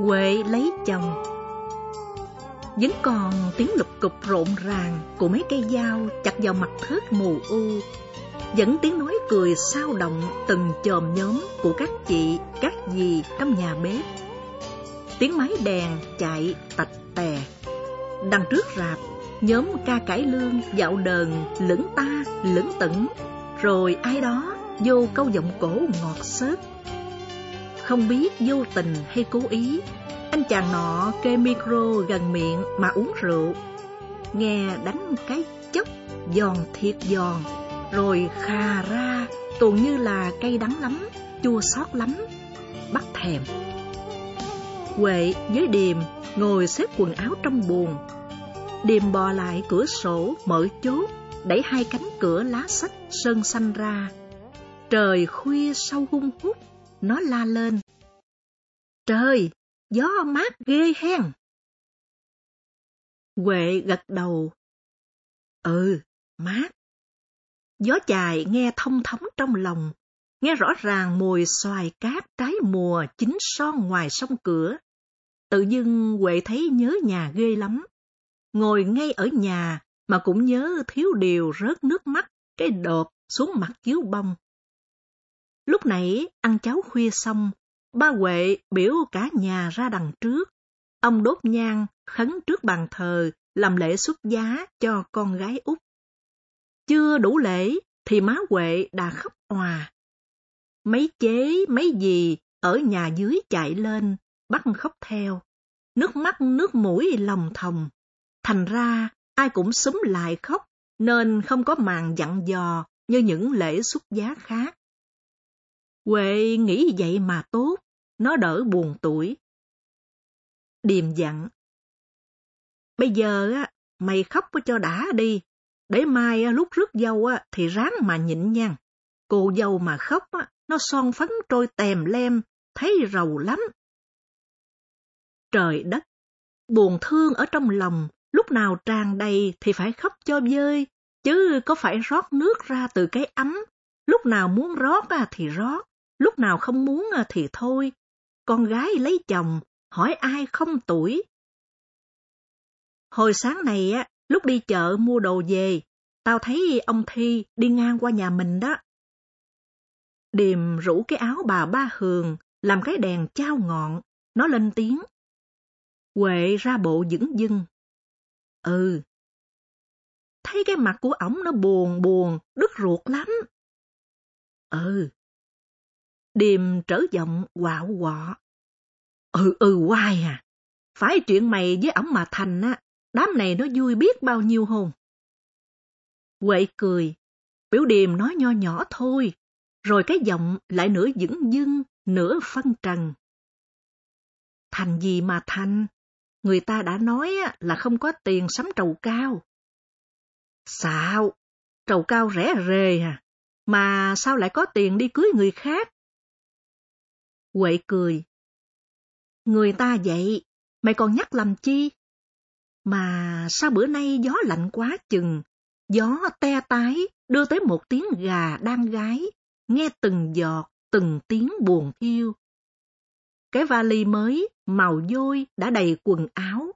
Huệ lấy chồng. Vẫn còn tiếng lục cục rộn ràng Của mấy cây dao chặt vào mặt thớt mù u. Vẫn tiếng nói cười sao động Từng chòm nhóm của các chị, các dì trong nhà bếp. Tiếng máy đèn chạy tạch tè. Đằng trước rạp Nhóm ca cải lương dạo đờn lững ta lững tửng. Rồi ai đó vô câu giọng cổ ngọt xớt không biết vô tình hay cố ý, anh chàng nọ kê micro gần miệng mà uống rượu. Nghe đánh cái chốc, giòn thiệt giòn, rồi khà ra, tuồn như là cây đắng lắm, chua xót lắm, bắt thèm. Huệ với Điềm ngồi xếp quần áo trong buồng. Điềm bò lại cửa sổ, mở chốt, đẩy hai cánh cửa lá sách sơn xanh ra. Trời khuya sâu hung hút, nó la lên. Trời, gió mát ghê hen. Huệ gật đầu. Ừ, mát. Gió chài nghe thông thống trong lòng, nghe rõ ràng mùi xoài cát trái mùa chín son ngoài sông cửa. Tự dưng Huệ thấy nhớ nhà ghê lắm. Ngồi ngay ở nhà mà cũng nhớ thiếu điều rớt nước mắt cái đột xuống mặt chiếu bông. Lúc nãy ăn cháo khuya xong, ba Huệ biểu cả nhà ra đằng trước. Ông đốt nhang, khấn trước bàn thờ, làm lễ xuất giá cho con gái út. Chưa đủ lễ thì má Huệ đã khóc òa. Mấy chế, mấy gì ở nhà dưới chạy lên, bắt khóc theo. Nước mắt nước mũi lòng thòng. Thành ra ai cũng súng lại khóc, nên không có màn dặn dò như những lễ xuất giá khác. Huệ nghĩ vậy mà tốt, nó đỡ buồn tuổi. Điềm dặn. Bây giờ á, mày khóc cho đã đi, để mai lúc rước dâu á, thì ráng mà nhịn nha. Cô dâu mà khóc á, nó son phấn trôi tèm lem, thấy rầu lắm. Trời đất, buồn thương ở trong lòng, lúc nào tràn đầy thì phải khóc cho vơi, chứ có phải rót nước ra từ cái ấm, lúc nào muốn rót thì rót, lúc nào không muốn à, thì thôi. Con gái lấy chồng, hỏi ai không tuổi. Hồi sáng này á, lúc đi chợ mua đồ về, tao thấy ông Thi đi ngang qua nhà mình đó. Điềm rủ cái áo bà ba Hường, làm cái đèn trao ngọn, nó lên tiếng. Huệ ra bộ dững dưng. Ừ. Thấy cái mặt của ổng nó buồn buồn, đứt ruột lắm. Ừ. Điềm trở giọng quạo quọ. Ừ ừ hoài à. Phải chuyện mày với ổng mà thành á, đám này nó vui biết bao nhiêu hồn. Huệ cười, biểu điềm nói nho nhỏ thôi, rồi cái giọng lại nửa dững dưng, nửa phân trần. Thành gì mà thành? Người ta đã nói là không có tiền sắm trầu cao. Sao? Trầu cao rẻ rề à? Mà sao lại có tiền đi cưới người khác? Huệ cười. Người ta vậy, mày còn nhắc làm chi? Mà sao bữa nay gió lạnh quá chừng, gió te tái đưa tới một tiếng gà đang gái, nghe từng giọt, từng tiếng buồn thiêu. Cái vali mới, màu vôi đã đầy quần áo.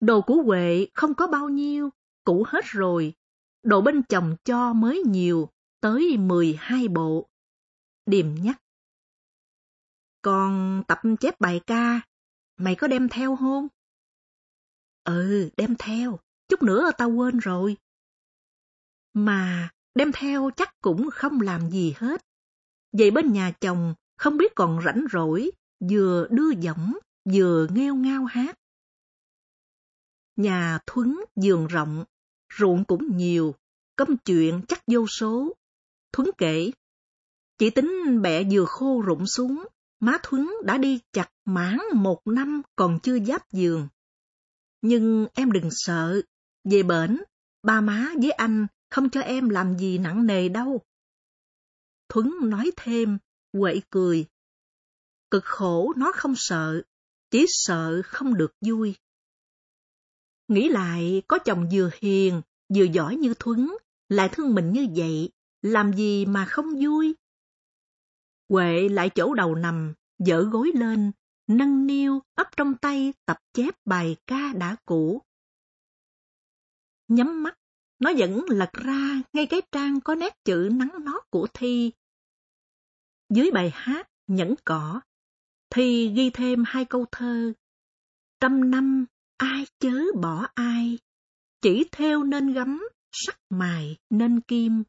Đồ của Huệ không có bao nhiêu, cũ hết rồi. Đồ bên chồng cho mới nhiều, tới 12 bộ. Điềm nhắc. Còn tập chép bài ca, mày có đem theo không? Ừ, đem theo, chút nữa tao quên rồi. Mà đem theo chắc cũng không làm gì hết. Vậy bên nhà chồng không biết còn rảnh rỗi, vừa đưa giọng, vừa nghêu ngao hát. Nhà Thuấn giường rộng, ruộng cũng nhiều, công chuyện chắc vô số. Thuấn kể, chỉ tính bẹ vừa khô rụng xuống, má Thuấn đã đi chặt mãn một năm còn chưa giáp giường. Nhưng em đừng sợ, về bển, ba má với anh không cho em làm gì nặng nề đâu. Thuấn nói thêm, quậy cười. Cực khổ nó không sợ, chỉ sợ không được vui. Nghĩ lại, có chồng vừa hiền, vừa giỏi như Thuấn, lại thương mình như vậy, làm gì mà không vui? Huệ lại chỗ đầu nằm, dở gối lên, nâng niu ấp trong tay tập chép bài ca đã cũ. Nhắm mắt, nó vẫn lật ra ngay cái trang có nét chữ nắng nót của Thi. Dưới bài hát Nhẫn cỏ, Thi ghi thêm hai câu thơ. Trăm năm ai chớ bỏ ai, chỉ theo nên gấm, sắc mài nên kim.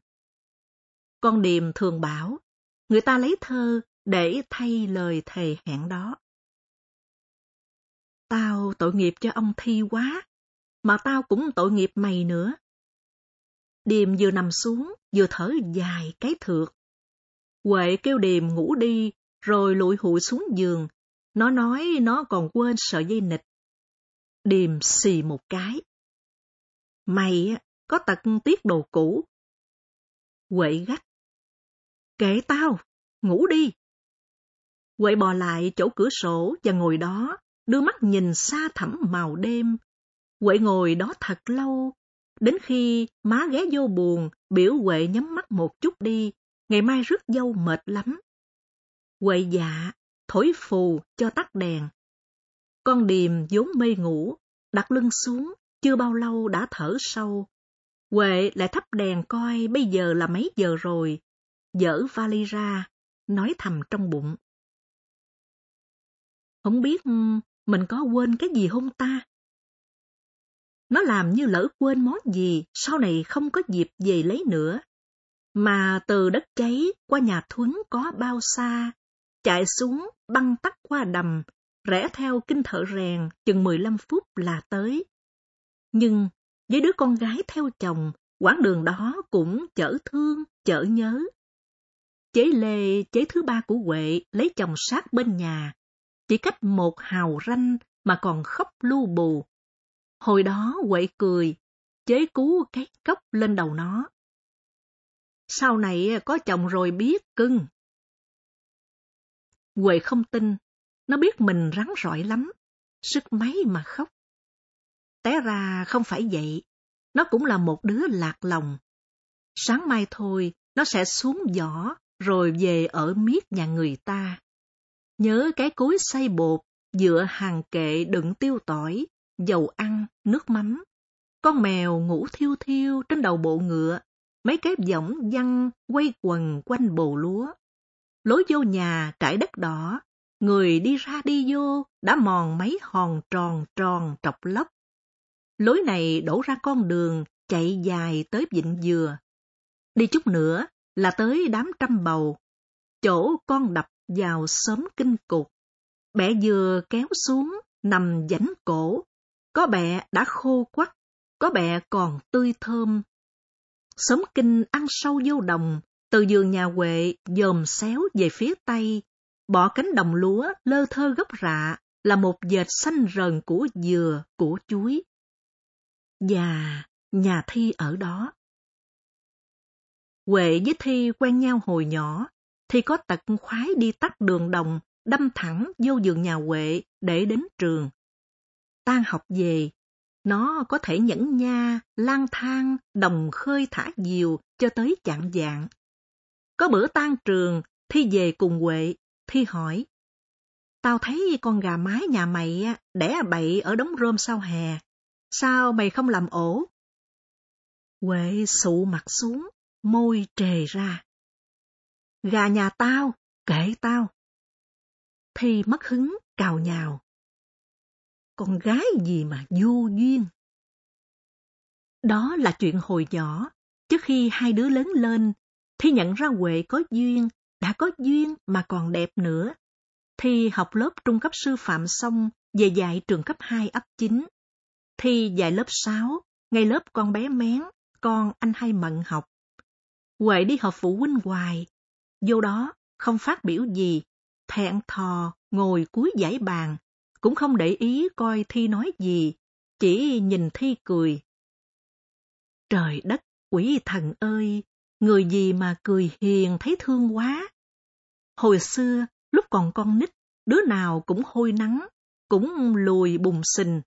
Con điềm thường bảo, người ta lấy thơ để thay lời thề hẹn đó. Tao tội nghiệp cho ông Thi quá, mà tao cũng tội nghiệp mày nữa. Điềm vừa nằm xuống, vừa thở dài cái thượt. Huệ kêu Điềm ngủ đi, rồi lụi hụi xuống giường. Nó nói nó còn quên sợi dây nịch. Điềm xì một cái. Mày có tật tiết đồ cũ. Huệ gắt. Kệ tao, ngủ đi. Huệ bò lại chỗ cửa sổ và ngồi đó, đưa mắt nhìn xa thẳm màu đêm. Huệ ngồi đó thật lâu, đến khi má ghé vô buồn, biểu Huệ nhắm mắt một chút đi, ngày mai rước dâu mệt lắm. Huệ dạ, thổi phù cho tắt đèn. Con điềm vốn mê ngủ, đặt lưng xuống, chưa bao lâu đã thở sâu. Huệ lại thắp đèn coi bây giờ là mấy giờ rồi, dở vali ra, nói thầm trong bụng. Không biết ừ, mình có quên cái gì không ta? Nó làm như lỡ quên món gì, sau này không có dịp về lấy nữa. Mà từ đất cháy qua nhà Thuấn có bao xa, chạy xuống băng tắt qua đầm, rẽ theo kinh thợ rèn chừng 15 phút là tới. Nhưng với đứa con gái theo chồng, quãng đường đó cũng chở thương, chở nhớ. Chế Lê, chế thứ ba của Huệ, lấy chồng sát bên nhà, chỉ cách một hào ranh mà còn khóc lu bù. Hồi đó Huệ cười, chế cú cái cốc lên đầu nó. Sau này có chồng rồi biết cưng. Huệ không tin, nó biết mình rắn rỏi lắm, sức máy mà khóc. Té ra không phải vậy, nó cũng là một đứa lạc lòng. Sáng mai thôi, nó sẽ xuống giỏ rồi về ở miết nhà người ta. Nhớ cái cối xay bột, dựa hàng kệ đựng tiêu tỏi, dầu ăn, nước mắm. Con mèo ngủ thiêu thiêu trên đầu bộ ngựa, mấy cái võng văng quay quần quanh bồ lúa. Lối vô nhà trải đất đỏ, người đi ra đi vô đã mòn mấy hòn tròn tròn trọc lóc. Lối này đổ ra con đường chạy dài tới vịnh dừa. Đi chút nữa là tới đám trăm bầu, chỗ con đập vào xóm kinh cục. Bẹ dừa kéo xuống, nằm dãnh cổ. Có bẹ đã khô quắt, có bẹ còn tươi thơm. Xóm kinh ăn sâu vô đồng, từ giường nhà Huệ dòm xéo về phía tây, bỏ cánh đồng lúa lơ thơ gốc rạ là một dệt xanh rờn của dừa, của chuối. Và nhà Thi ở đó. Huệ với Thi quen nhau hồi nhỏ, Thi có tật khoái đi tắt đường đồng, đâm thẳng vô giường nhà Huệ để đến trường. Tan học về, nó có thể nhẫn nha, lang thang, đồng khơi thả diều cho tới chạng dạng. Có bữa tan trường, Thi về cùng Huệ, Thi hỏi. Tao thấy con gà mái nhà mày đẻ bậy ở đống rơm sau hè. Sao mày không làm ổ? Huệ sụ mặt xuống, môi trề ra. Gà nhà tao, kệ tao. Thi mất hứng, cào nhào. Con gái gì mà vô duyên. Đó là chuyện hồi nhỏ, trước khi hai đứa lớn lên, Thi nhận ra Huệ có duyên, đã có duyên mà còn đẹp nữa. Thi học lớp trung cấp sư phạm xong, về dạy trường cấp 2 ấp 9. Thi dạy lớp 6, ngay lớp con bé mén, con anh hay mận học. Huệ đi họp phụ huynh hoài, vô đó không phát biểu gì, thẹn thò ngồi cuối giải bàn, cũng không để ý coi Thi nói gì, chỉ nhìn Thi cười. Trời đất, quỷ thần ơi, người gì mà cười hiền thấy thương quá. Hồi xưa, lúc còn con nít, đứa nào cũng hôi nắng, cũng lùi bùng xình,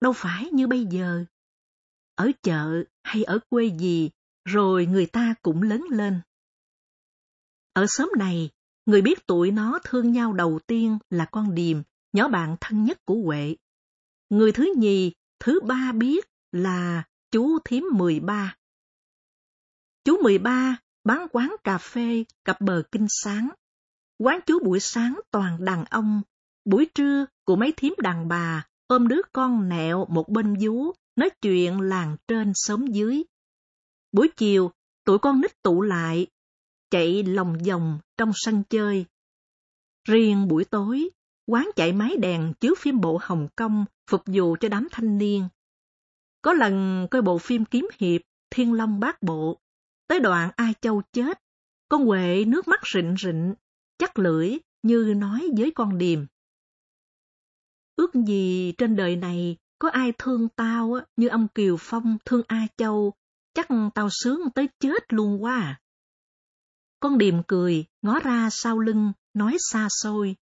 đâu phải như bây giờ. Ở chợ hay ở quê gì, rồi người ta cũng lớn lên. Ở xóm này, người biết tụi nó thương nhau đầu tiên là con Điềm nhỏ bạn thân nhất của Huệ. Người thứ nhì, thứ ba biết là chú thím 13. Chú 13 bán quán cà phê cặp bờ kinh sáng. Quán chú buổi sáng toàn đàn ông, buổi trưa của mấy thím đàn bà ôm đứa con nẹo một bên vú, nói chuyện làng trên xóm dưới. Buổi chiều, tụi con nít tụ lại, chạy lòng vòng trong sân chơi. Riêng buổi tối, quán chạy máy đèn chiếu phim bộ Hồng Kông phục vụ cho đám thanh niên. Có lần coi bộ phim kiếm hiệp Thiên Long Bát Bộ, tới đoạn Ai Châu chết, con Huệ nước mắt rịn rịn, chắc lưỡi như nói với con điềm. Ước gì trên đời này có ai thương tao như ông Kiều Phong thương A Châu, chắc tao sướng tới chết luôn quá à. Con điềm cười, ngó ra sau lưng, nói xa xôi.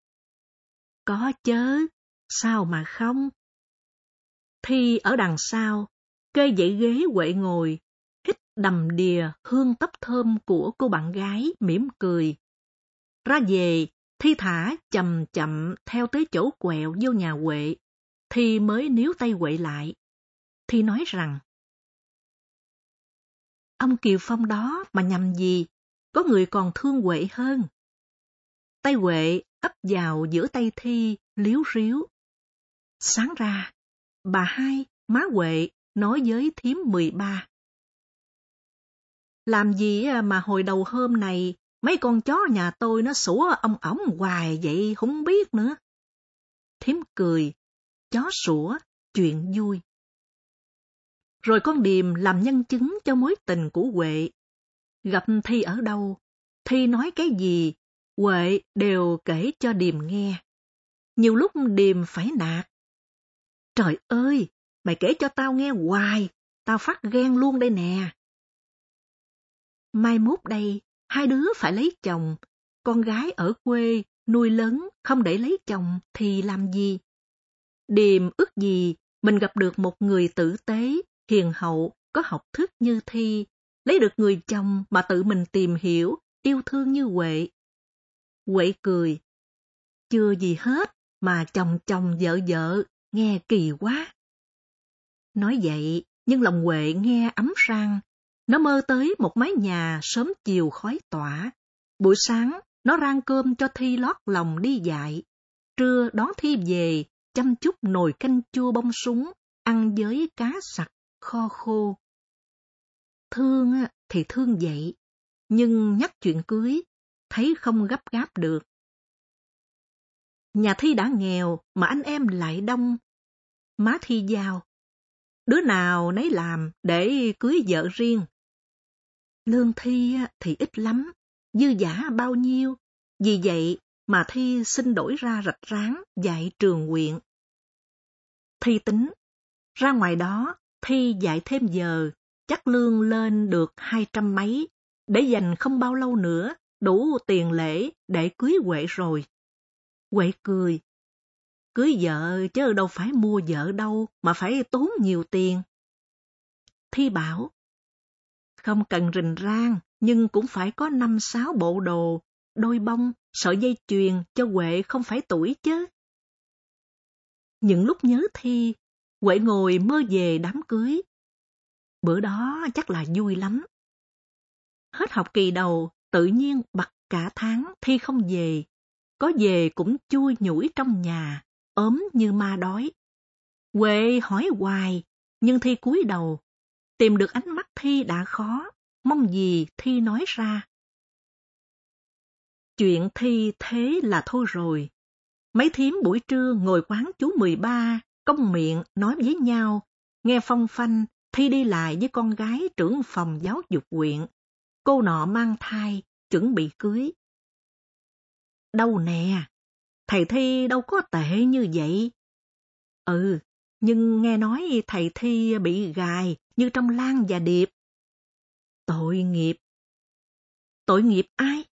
Có chớ, sao mà không? Thi ở đằng sau, kê dãy ghế quệ ngồi, hít đầm đìa hương tấp thơm của cô bạn gái, mỉm cười. Ra về, Thi thả chậm chậm theo tới chỗ quẹo vô nhà Huệ, Thi mới níu tay Huệ lại. Thi nói rằng, Ông Kiều Phong đó mà nhầm gì, có người còn thương Huệ hơn. Tay Huệ ấp vào giữa tay Thi, liếu ríu. Sáng ra, bà hai, má Huệ nói với thím 13. Làm gì mà hồi đầu hôm này mấy con chó nhà tôi nó sủa ông ổng hoài vậy không biết nữa. Thím cười, chó sủa, chuyện vui. Rồi con Điềm làm nhân chứng cho mối tình của Huệ. Gặp Thi ở đâu, Thi nói cái gì, Huệ đều kể cho Điềm nghe. Nhiều lúc Điềm phải nạt. Trời ơi, mày kể cho tao nghe hoài, tao phát ghen luôn đây nè. Mai mốt đây, hai đứa phải lấy chồng, con gái ở quê nuôi lớn không để lấy chồng thì làm gì? Điềm ước gì mình gặp được một người tử tế, hiền hậu, có học thức như Thi, lấy được người chồng mà tự mình tìm hiểu, yêu thương như Huệ. Huệ cười. Chưa gì hết mà chồng chồng vợ vợ, nghe kỳ quá. Nói vậy, nhưng lòng Huệ nghe ấm sang, nó mơ tới một mái nhà sớm chiều khói tỏa. Buổi sáng, nó rang cơm cho Thi lót lòng đi dạy. Trưa đón Thi về, chăm chút nồi canh chua bông súng, ăn với cá sặc, kho khô. Thương thì thương vậy, nhưng nhắc chuyện cưới, thấy không gấp gáp được. Nhà Thi đã nghèo mà anh em lại đông. Má Thi giao. Đứa nào nấy làm để cưới vợ riêng. Lương Thi thì ít lắm, dư giả bao nhiêu, vì vậy mà Thi xin đổi ra rạch ráng dạy trường quyện. Thi tính, ra ngoài đó Thi dạy thêm giờ, chắc lương lên được hai trăm mấy, để dành không bao lâu nữa, đủ tiền lễ để cưới Huệ rồi. Huệ cười. Cưới vợ chứ đâu phải mua vợ đâu mà phải tốn nhiều tiền. Thi bảo, không cần rình rang, nhưng cũng phải có năm sáu bộ đồ, đôi bông, sợi dây chuyền cho Huệ không phải tuổi chứ. Những lúc nhớ thi, Huệ ngồi mơ về đám cưới. Bữa đó chắc là vui lắm. Hết học kỳ đầu, tự nhiên bật cả tháng thi không về. Có về cũng chui nhủi trong nhà, ốm như ma đói. Huệ hỏi hoài, nhưng thi cúi đầu Tìm được ánh mắt Thi đã khó, mong gì Thi nói ra. Chuyện Thi thế là thôi rồi. Mấy thím buổi trưa ngồi quán chú 13, công miệng nói với nhau, nghe phong phanh, Thi đi lại với con gái trưởng phòng giáo dục huyện. Cô nọ mang thai, chuẩn bị cưới. Đâu nè, thầy Thi đâu có tệ như vậy. Ừ, nhưng nghe nói thầy Thi bị gài như trong Lan và Điệp. Tội nghiệp. Tội nghiệp ai?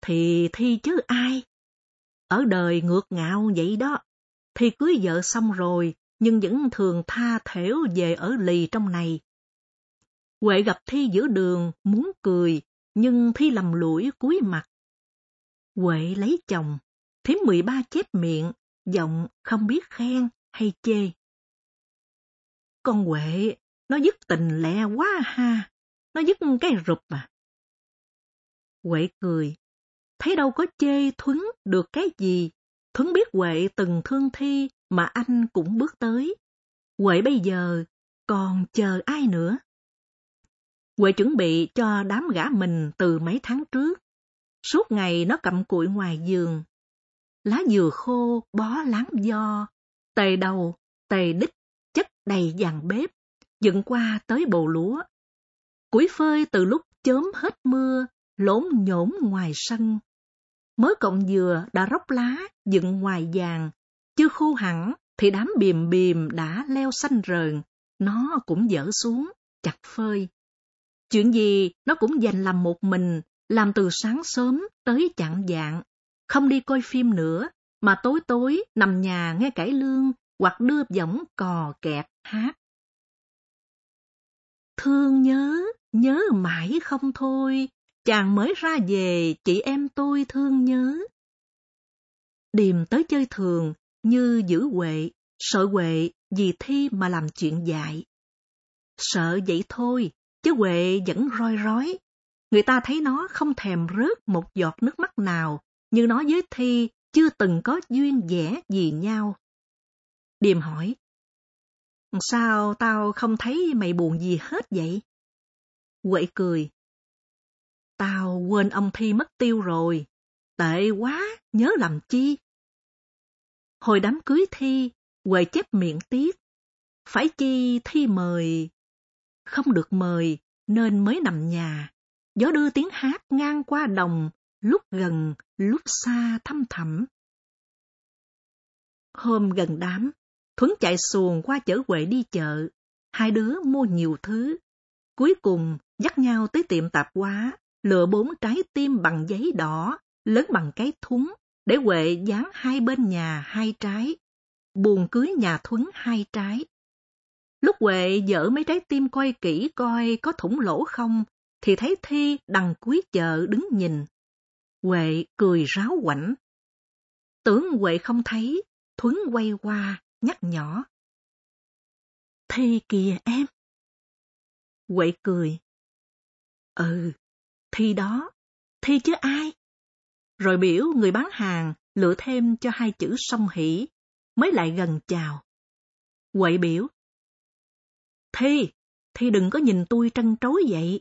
Thì Thi chứ ai? Ở đời ngược ngạo vậy đó. Thi cưới vợ xong rồi, nhưng vẫn thường tha thểu về ở lì trong này. Huệ gặp Thi giữa đường, muốn cười, nhưng Thi lầm lũi cúi mặt. Huệ lấy chồng, thím 13 chép miệng, giọng không biết khen hay chê. Con Huệ, nó dứt tình lẹ quá ha, nó dứt cái rụp à. Huệ cười, thấy đâu có chê Thuấn được cái gì. Thuấn biết Huệ từng thương Thi mà anh cũng bước tới. Huệ bây giờ còn chờ ai nữa? Huệ chuẩn bị cho đám gã mình từ mấy tháng trước. Suốt ngày nó cầm cụi ngoài giường. Lá dừa khô bó láng do, tề đầu, tề đích, chất đầy dàn bếp, dựng qua tới bồ lúa. Củi phơi từ lúc chớm hết mưa, lốn nhổn ngoài sân. Mới cọng dừa đã róc lá, dựng ngoài vàng, chưa khô hẳn thì đám bìm bìm đã leo xanh rờn, nó cũng dở xuống, chặt phơi. Chuyện gì nó cũng dành làm một mình, làm từ sáng sớm tới chạng dạng, không đi coi phim nữa, mà tối tối nằm nhà nghe cải lương hoặc đưa giọng cò kẹt hát. Thương nhớ, nhớ mãi không thôi, chàng mới ra về, chị em tôi thương nhớ. Điềm tới chơi thường, như giữ Huệ, sợ Huệ vì thi mà làm chuyện dại. Sợ vậy thôi, chứ Huệ vẫn roi rói. Người ta thấy nó không thèm rớt một giọt nước mắt nào, như nó với Thi chưa từng có duyên vẻ gì nhau. Điềm hỏi, Sao tao không thấy mày buồn gì hết vậy? Huệ cười, Tao quên ông Thi mất tiêu rồi. Tệ quá, nhớ làm chi? Hồi đám cưới Thi, Huệ chép miệng tiếc. Phải chi Thi mời? Không được mời, nên mới nằm nhà. Gió đưa tiếng hát ngang qua đồng, lúc gần, lúc xa thăm thẳm. Hôm gần đám, Thuấn chạy xuồng qua chở Huệ đi chợ. Hai đứa mua nhiều thứ. Cuối cùng, dắt nhau tới tiệm tạp hóa, lựa bốn trái tim bằng giấy đỏ, lớn bằng cái thúng, để Huệ dán hai bên nhà hai trái. Buồn cưới nhà Thuấn hai trái. Lúc Huệ dở mấy trái tim coi kỹ coi có thủng lỗ không, thì thấy Thi đằng cuối chợ đứng nhìn. Huệ cười ráo quảnh. Tưởng Huệ không thấy, Thuấn quay qua, nhắc nhỏ. Thi kìa em. Huệ cười. Ừ, Thi đó, thi chứ ai? Rồi biểu người bán hàng lựa thêm cho hai chữ song hỷ, mới lại gần chào. Quậy biểu. Thi, Thi đừng có nhìn tôi trân trối vậy.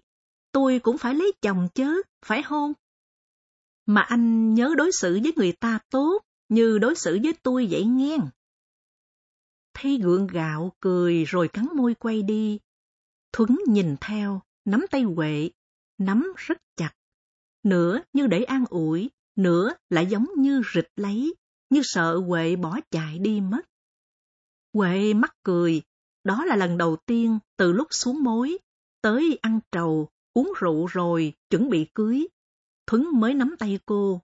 Tôi cũng phải lấy chồng chứ, phải hôn? Mà anh nhớ đối xử với người ta tốt, như đối xử với tôi vậy nghe. Thi gượng gạo, cười rồi cắn môi quay đi. Thuấn nhìn theo, nắm tay Huệ, nắm rất chặt. Nửa như để an ủi, nửa lại giống như rịch lấy, như sợ Huệ bỏ chạy đi mất. Huệ mắc cười, đó là lần đầu tiên từ lúc xuống mối, tới ăn trầu, uống rượu rồi, chuẩn bị cưới. Thuấn mới nắm tay cô.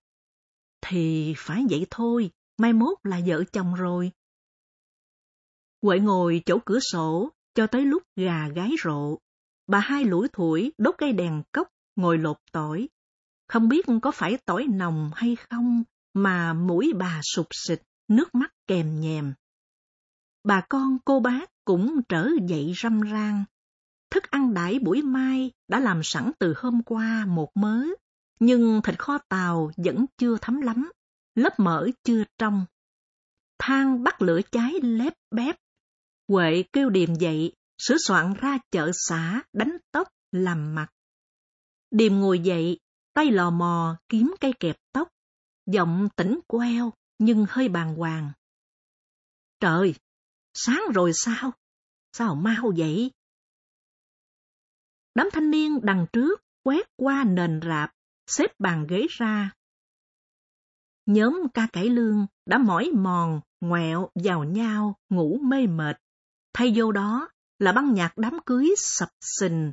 Thì phải vậy thôi, mai mốt là vợ chồng rồi. Huệ ngồi chỗ cửa sổ, cho tới lúc gà gái rộ. Bà hai lủi thủi đốt cây đèn cốc, ngồi lột tỏi. Không biết có phải tỏi nồng hay không, mà mũi bà sụp xịt, nước mắt kèm nhèm. Bà con cô bác cũng trở dậy râm ran. Thức ăn đãi buổi mai đã làm sẵn từ hôm qua một mớ, nhưng thịt kho tàu vẫn chưa thấm lắm, lớp mỡ chưa trong. Than bắt lửa cháy lép bép. Huệ kêu điềm dậy, sửa soạn ra chợ xã đánh tóc làm mặt. Điềm ngồi dậy, tay lò mò kiếm cây kẹp tóc, giọng tỉnh queo nhưng hơi bàng hoàng. Trời, sáng rồi sao? Sao mau vậy? Đám thanh niên đằng trước quét qua nền rạp, xếp bàn ghế ra. Nhóm ca cải lương đã mỏi mòn, ngoẹo vào nhau, ngủ mê mệt. Thay vô đó là băng nhạc đám cưới sập sình.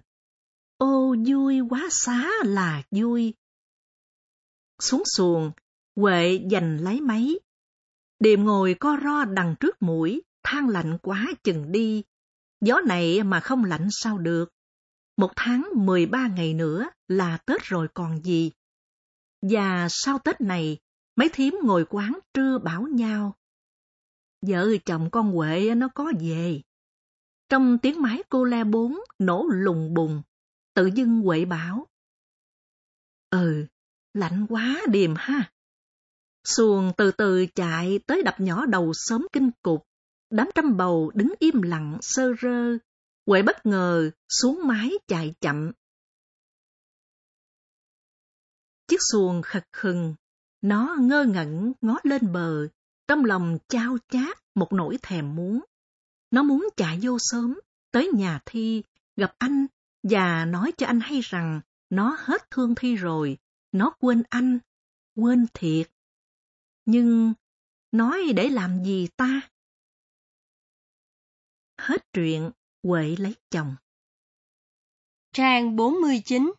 Ô vui quá xá là vui. Xuống xuồng, Huệ giành lấy máy. Điềm ngồi co ro đằng trước mũi, than lạnh quá chừng đi. Gió này mà không lạnh sao được. Một tháng 13 ngày nữa là Tết rồi còn gì. Và sau Tết này, mấy thím ngồi quán trưa bảo nhau. vợ chồng con Huệ nó có về. Trong tiếng máy cô le bốn nổ lùng bùng, tự dưng Huệ bảo. Ừ, lạnh quá điềm ha. Xuồng từ từ chạy tới đập nhỏ đầu xóm kinh cục. Đám trăm bầu đứng im lặng sơ rơ. Huệ bất ngờ xuống mái chạy chậm. Chiếc xuồng khật khừng, nó ngơ ngẩn ngó lên bờ, trong lòng trao chát một nỗi thèm muốn. Nó muốn chạy vô sớm, tới nhà Thi, gặp anh và nói cho anh hay rằng nó hết thương Thi rồi, nó quên anh, quên thiệt. Nhưng nói để làm gì ta? Hết truyện, Huệ lấy chồng. Trang 49